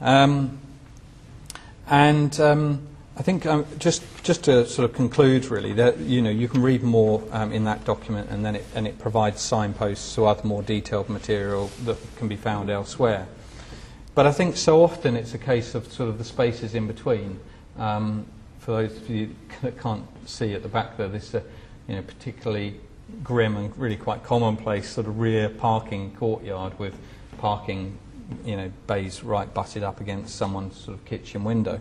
Um, and um, I think um, just just to sort of conclude, really, that you know you can read more um, in that document, and then it and it provides signposts to other more detailed material that can be found elsewhere. But I think so often it's a case of sort of the spaces in between. Um, for those of you that can't see at the back there, this uh, you know particularly grim and really quite commonplace sort of rear parking courtyard with parking you know, bays right butted up against someone's sort of kitchen window.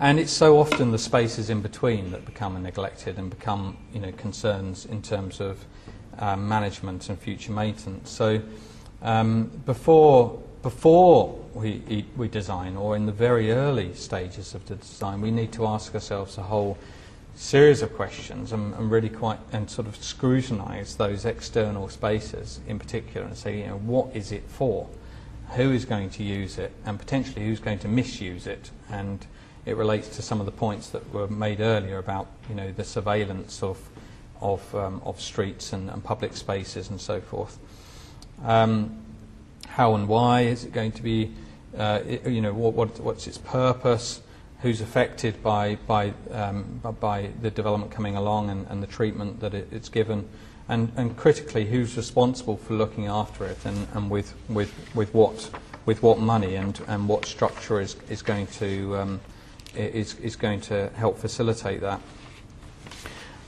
And it's so often the spaces in between that become neglected and become you know, concerns in terms of uh, management and future maintenance. So um, before, before we, we design or in the very early stages of the design, we need to ask ourselves a whole series of questions and, and really quite and sort of scrutinize those external spaces in particular and say, you know, what is it for? Who is going to use it? And potentially who's going to misuse it? And it relates to some of the points that were made earlier about you know the surveillance of of, um, of streets and, and, public spaces and so forth. Um, how and why is it going to be? Uh, it, you know what, what, what's its purpose? Who's affected by by um, by the development coming along and, and the treatment that it, it's given? And, and critically, who's responsible for looking after it and, and with, with, with what with what money and, and what structure is, is going to um, is, is going to help facilitate that.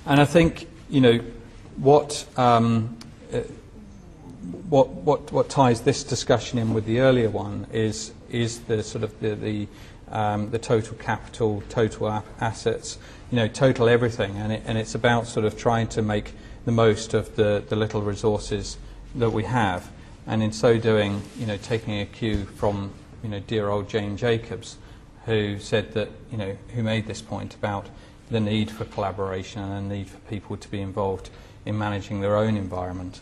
And I think, you know, what, um, uh, what, what, what ties this discussion in with the earlier one is, is the sort of the, the, um, the total capital, total assets, you know, total everything. And, it, and it's about sort of trying to make the most of the, the little resources that we have. And in so doing, you know, taking a cue from, you know, dear old Jane Jacobs, who said that, you know, who made this point about the need for collaboration and the need for people to be involved in managing their own environment.